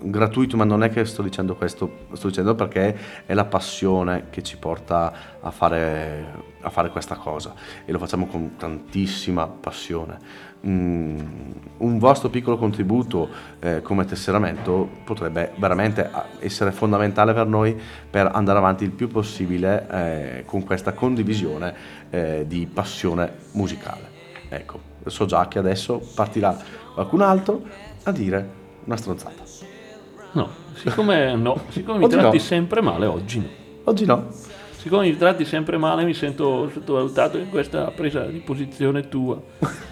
gratuito, ma non è che sto dicendo questo, sto dicendo perché è la passione che ci porta a fare, a fare questa cosa e lo facciamo con tantissima passione. Mm, un vostro piccolo contributo eh, come tesseramento potrebbe veramente essere fondamentale per noi per andare avanti il più possibile eh, con questa condivisione eh, di passione musicale. Ecco, so già che adesso partirà qualcun altro a dire una stronzata. No, siccome, no, siccome mi tratti no. sempre male, oggi no. Oggi no. Siccome mi tratti sempre male, mi sento sottovalutato in questa presa di posizione tua.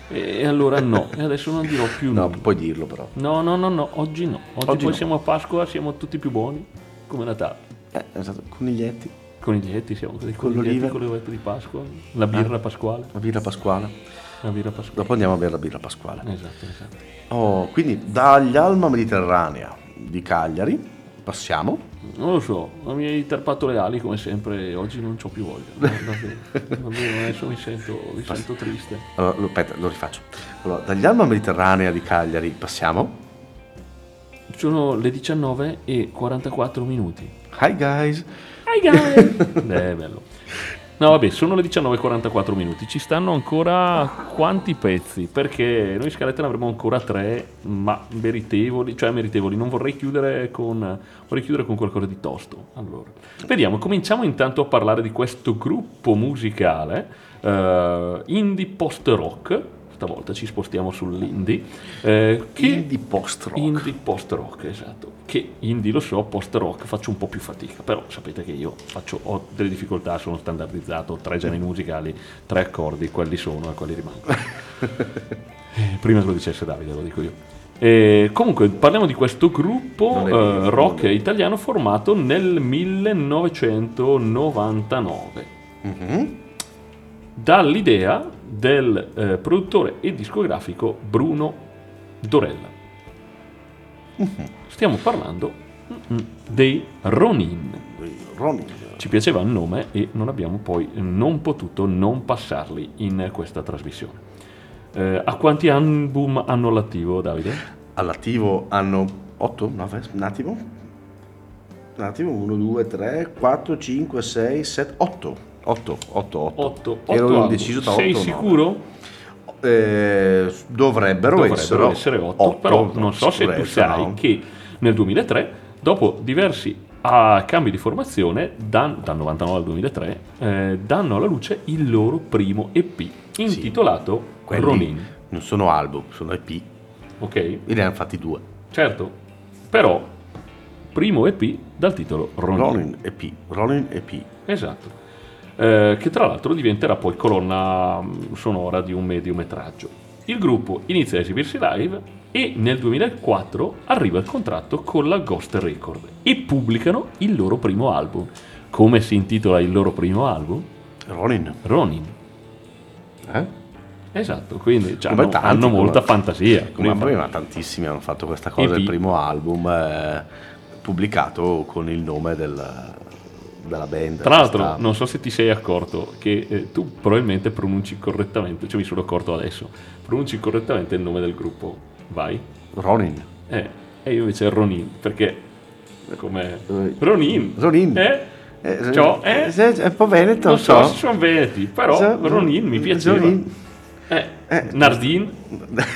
E allora no, e adesso non dirò più No, nulla. puoi dirlo però. No, no, no, no, oggi no. Oggi, Oggi poi no. siamo a Pasqua, siamo tutti più buoni, come Natale. Eh, esatto, coniglietti, Coniglietti, siamo dei Con coniglietti con le di Pasqua, la birra pasquale, la birra pasquale. la birra pasquale. Dopo andiamo a bere la birra pasquale. Esatto, esatto. Oh, quindi dagli Alma Mediterranea di Cagliari passiamo. Non lo so, mi hai tarpato le ali come sempre oggi non ho più voglia. Davvero, davvero, adesso mi sento, mi sento triste. Allora, lo, aspetta, lo rifaccio. Allora, dagli Alma Mediterranea di Cagliari passiamo. Sono le 19 e 44 minuti. Hi guys. Hi guys! Beh, bello. No, vabbè, sono le 19.44 minuti. Ci stanno ancora quanti pezzi? Perché noi scalette ne avremo ancora tre, ma meritevoli, cioè meritevoli. Non vorrei chiudere con, vorrei chiudere con qualcosa di tosto. Allora, vediamo, cominciamo intanto a parlare di questo gruppo musicale eh, indie post-rock. Stavolta ci spostiamo sull'indie. eh, che Indie post-rock. Indie post-rock, esatto. Che indie lo so, post-rock faccio un po' più fatica, però sapete che io faccio, ho delle difficoltà, sono standardizzato, tre generi musicali, tre accordi, quelli sono e quelli rimangono. Eh, Prima che lo dicesse Davide, lo dico io. Eh, comunque parliamo di questo gruppo eh, rock italiano formato nel 1999 Mhm. dall'idea del eh, produttore e discografico Bruno Dorella. Stiamo parlando mm, dei Ronin. Ronnie. Ci piaceva il nome e non abbiamo poi non potuto non passarli in questa trasmissione. Eh, a quanti album hanno l'attivo, Davide? All'attivo hanno 8, 9, un attimo. Un attimo, 1, 2, 3, 4, 5, 6, 7, 8. 8, 8, 8. 8. Ero indeciso tra 8 Sei sicuro? Eh, dovrebbero, Dovrebbero essere, essere 8, però non so se tu sai no? che nel 2003, dopo diversi ah, cambi di formazione, dan- dal 99 al 2003, eh, danno alla luce il loro primo EP, intitolato Quelli Ronin. non sono album, sono EP. Ok? E ne hanno fatti due. Certo, però primo EP dal titolo Ronin. Ronin EP. Ronin EP. Esatto. Eh, che tra l'altro diventerà poi colonna mh, sonora di un mediometraggio. Il gruppo inizia a esibirsi live e nel 2004 arriva il contratto con la Ghost Record e pubblicano il loro primo album. Come si intitola il loro primo album? Ronin. Ronin. Eh? Esatto, quindi cioè, Come hanno, tanti, hanno come- molta fantasia. Come Quindi ma tantissimi hanno fatto questa cosa. EP. Il primo album eh, pubblicato con il nome del- della band. Tra l'altro, Questa- non so se ti sei accorto che eh, tu probabilmente pronunci correttamente, cioè mi sono accorto adesso, pronunci correttamente il nome del gruppo. Vai. Ronin. Eh, e io invece Ronin, perché come Ronin. Ronin. Eh? Eh, Ciò, eh? eh, è un po' veneto, Non so so. se sono veneti, però So- Ronin mi piaceva. Ronin. Eh, Eh. Nardin,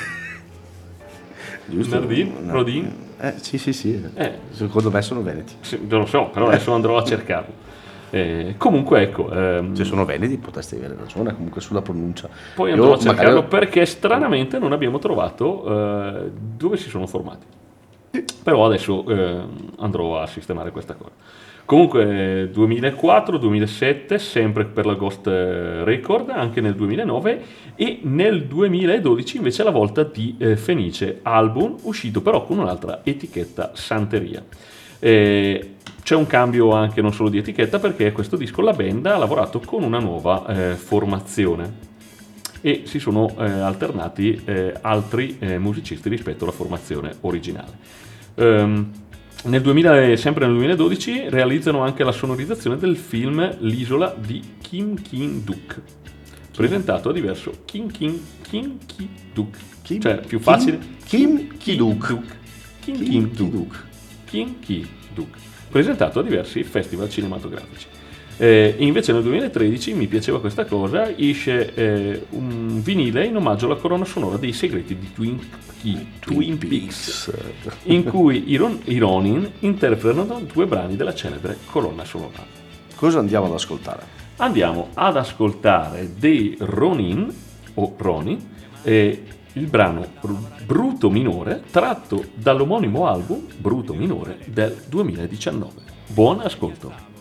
Giusto? Nardin. Rodin. Eh, sì, sì, sì. Eh. Secondo me sono veneti. Sì, non lo so, però adesso andrò a cercarlo. Eh, comunque ecco, ehm, Se sono veneti potresti avere ragione comunque sulla pronuncia. Poi Io andrò a cercarlo magari- perché stranamente non abbiamo trovato eh, dove si sono formati. Però adesso eh, andrò a sistemare questa cosa. Comunque 2004-2007, sempre per la Ghost eh, Record, anche nel 2009 e nel 2012 invece la volta di eh, Fenice, album uscito però con un'altra etichetta Santeria. Eh, c'è un cambio anche non solo di etichetta perché questo disco la band ha lavorato con una nuova eh, formazione e si sono eh, alternati eh, altri musicisti rispetto alla formazione originale. Ehm, nel 2000, e sempre nel 2012 realizzano anche la sonorizzazione del film L'isola di Kim Ki-duk, presentato a diverso Kim Kim Kim Ki-duk, Kim- cioè più Kim- facile Kim Ki-duk. Kim Kim Kim-duk. Ki-duk. Kinky Duke, presentato a diversi festival cinematografici. Eh, invece nel 2013 mi piaceva questa cosa, esce eh, un vinile in omaggio alla colonna sonora dei segreti di Twin, i Twin Peaks, in cui i, Ron- i Ronin interpretano due brani della celebre colonna sonora. Cosa andiamo ad ascoltare? Andiamo ad ascoltare dei Ronin, o Ronin, eh, il brano Bruto Minore, tratto dall'omonimo album Bruto Minore del 2019. Buon ascolto!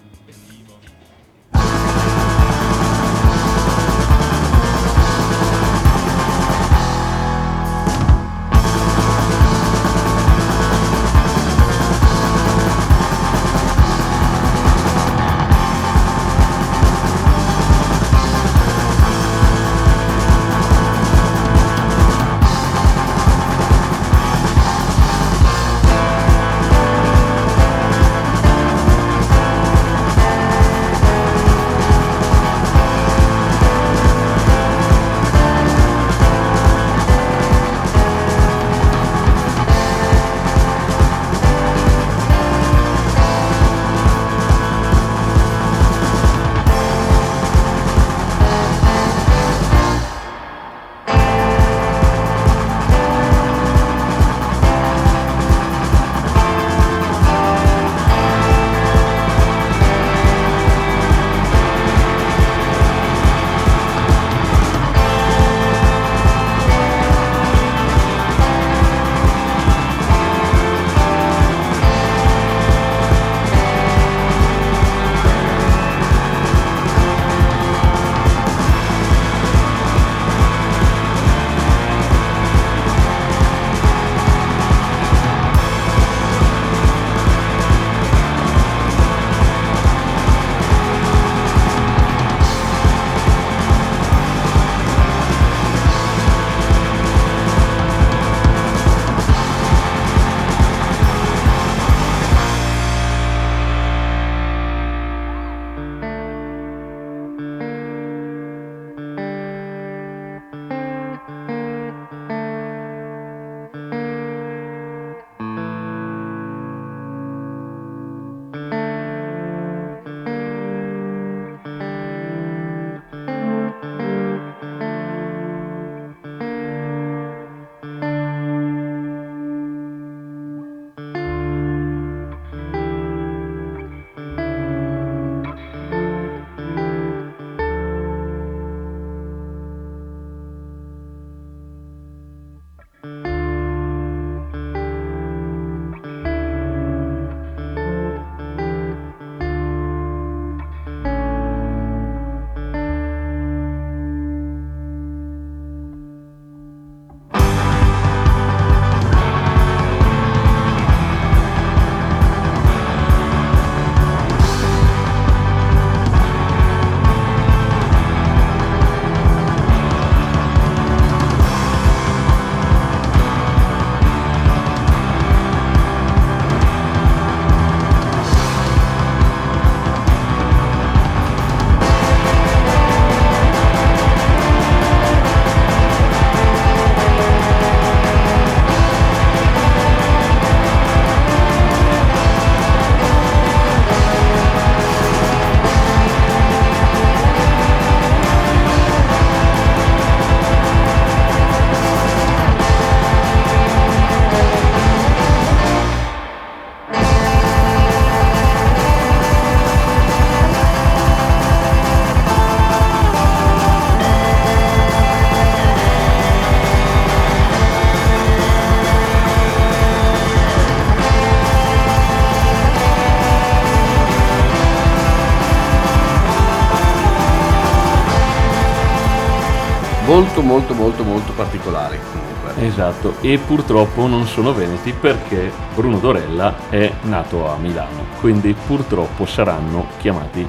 Molto molto molto molto particolari comunque. Esatto, e purtroppo non sono veneti perché Bruno Dorella è nato a Milano, quindi purtroppo saranno chiamati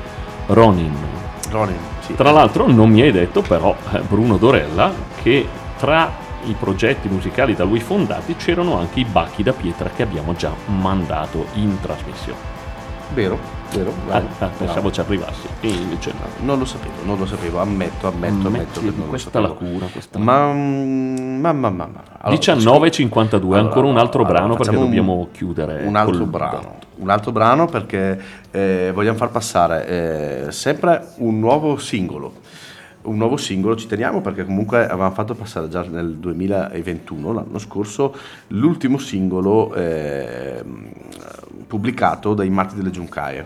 Ronin. Ronin, sì. Tra l'altro non mi hai detto però eh, Bruno Dorella che tra i progetti musicali da lui fondati c'erano anche i Bacchi da Pietra che abbiamo già mandato in trasmissione. Vero? Vero? Ah, ah, pensavo ci arrivassi, e invece no. Non lo sapevo, non lo sapevo, ammetto, ammetto, ammetto che non questa la cura, questa Ma, mm, ma, ma. Allora, 19.52, allora, ancora un altro allora, brano perché un- dobbiamo chiudere. un altro brano. botto. Un altro brano perché eh, vogliamo far passare eh, sempre un nuovo singolo. Un nuovo singolo ci teniamo perché comunque avevamo fatto passare già nel 2021, l'anno scorso, l'ultimo singolo eh, pubblicato dai Matti delle Giuncaie.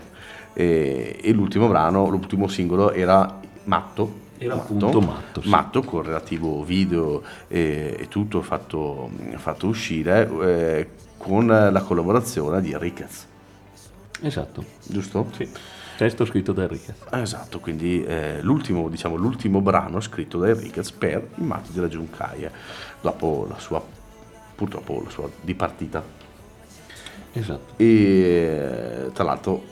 E, e l'ultimo brano, l'ultimo singolo era Matto. Era appunto Matto, sì. Matto con relativo video e, e tutto fatto, fatto uscire eh, con la collaborazione di Enriquez, Esatto, giusto? sì. Testo scritto da Enrique. Esatto, quindi eh, l'ultimo, diciamo, l'ultimo brano scritto da Enriquez per i Matti della Giuncaia, dopo la sua, purtroppo la sua dipartita. Esatto. E tra l'altro,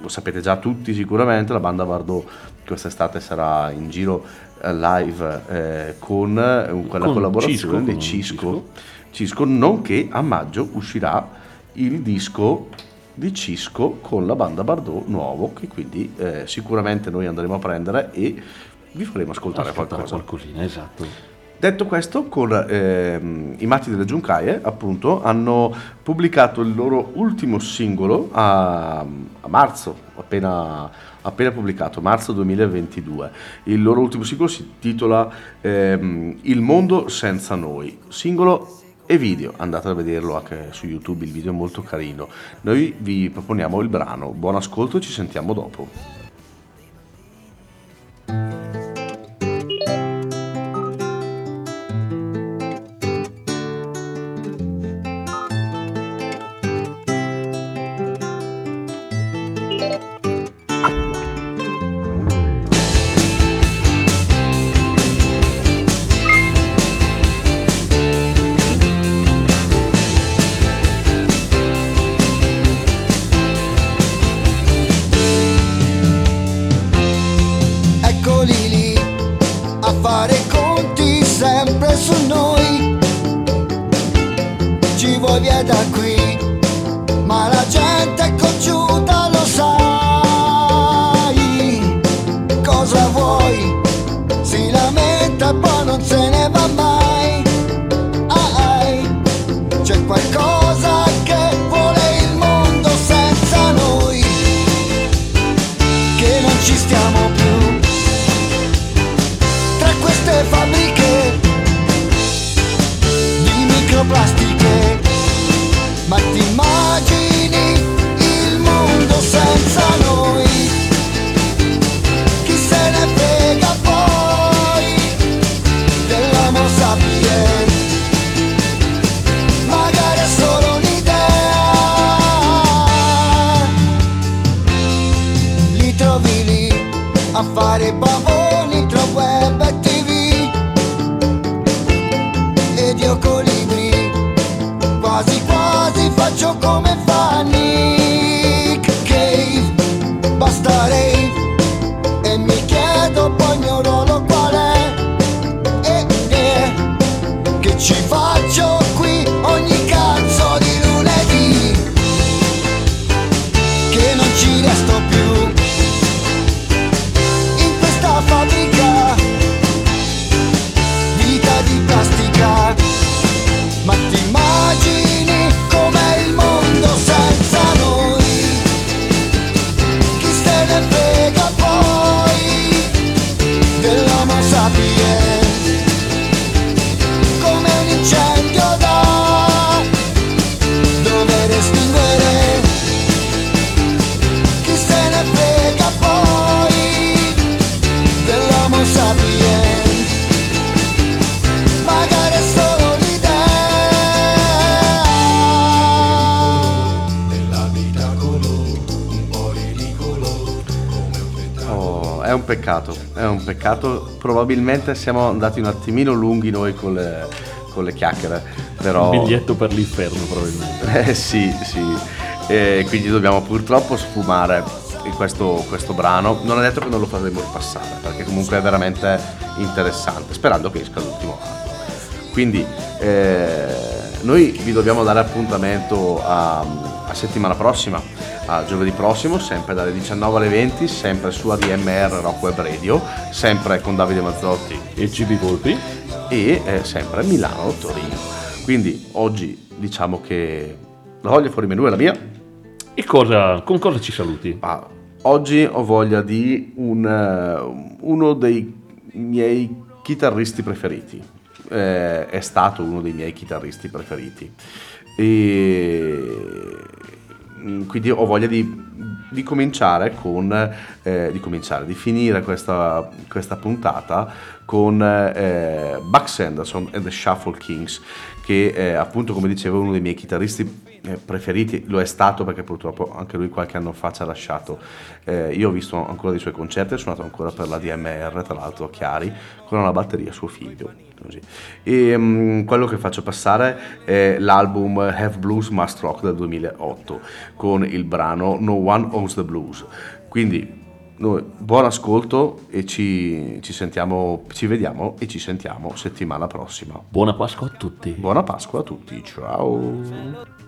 lo sapete già tutti sicuramente, la banda Vardò quest'estate sarà in giro eh, live eh, con eh, quella Con collaborazione Cisco, di con Cisco, Cisco, nonché a maggio uscirà il disco di Cisco con la banda Bardot nuovo che quindi eh, sicuramente noi andremo a prendere e vi faremo ascoltare, Ascoltare qualcosa. qualcosina, esatto. Detto questo, con ehm, i Matti delle Giuncaie, appunto, hanno pubblicato il loro ultimo singolo a, a marzo, appena, appena pubblicato, marzo 2022. Il loro ultimo singolo si intitola ehm, Il mondo senza noi. Singolo e video, andate a vederlo anche su YouTube, il video è molto carino. Noi vi proponiamo il brano. Buon ascolto, ci sentiamo dopo. È un peccato, è un peccato. Probabilmente siamo andati un attimino lunghi noi con le, con le chiacchiere, però... Biglietto per l'inferno, probabilmente. Eh sì, sì. E quindi dobbiamo purtroppo sfumare questo, questo brano. Non è detto che non lo faremo ripassare, perché comunque è veramente interessante, sperando che esca l'ultimo anno. Quindi eh, noi vi dobbiamo dare appuntamento a, a settimana prossima, a giovedì prossimo, sempre dalle 19 alle 20, sempre su ADMR Rock Web Radio, sempre con Davide Mazzotti E GB Volpi? e eh, sempre Milano Torino. Quindi oggi diciamo che la voglia fuori menù è la mia, E cosa, con cosa ci saluti? ma oggi ho voglia di un, eh, uno dei miei chitarristi preferiti. Eh, è stato uno dei miei chitarristi preferiti. E mm, quindi ho voglia di, di cominciare con eh, di cominciare, di finire questa, questa puntata con eh, Buck Sanderson and the Shuffle Kings che eh, appunto come dicevo è uno dei miei chitarristi preferiti, lo è stato perché purtroppo anche lui qualche anno fa ci ha lasciato. Eh, io ho visto ancora dei suoi concerti, ho suonato ancora per la DMR, tra l'altro a Chiari, con una batteria suo figlio. Così. E mm, quello che faccio passare è l'album Have Blues Must Rock del 2008 con il brano No One Owns the Blues. Quindi noi, buon ascolto e ci, ci sentiamo, ci vediamo e ci sentiamo settimana prossima. Buona Pasqua a tutti. Buona Pasqua a tutti, ciao!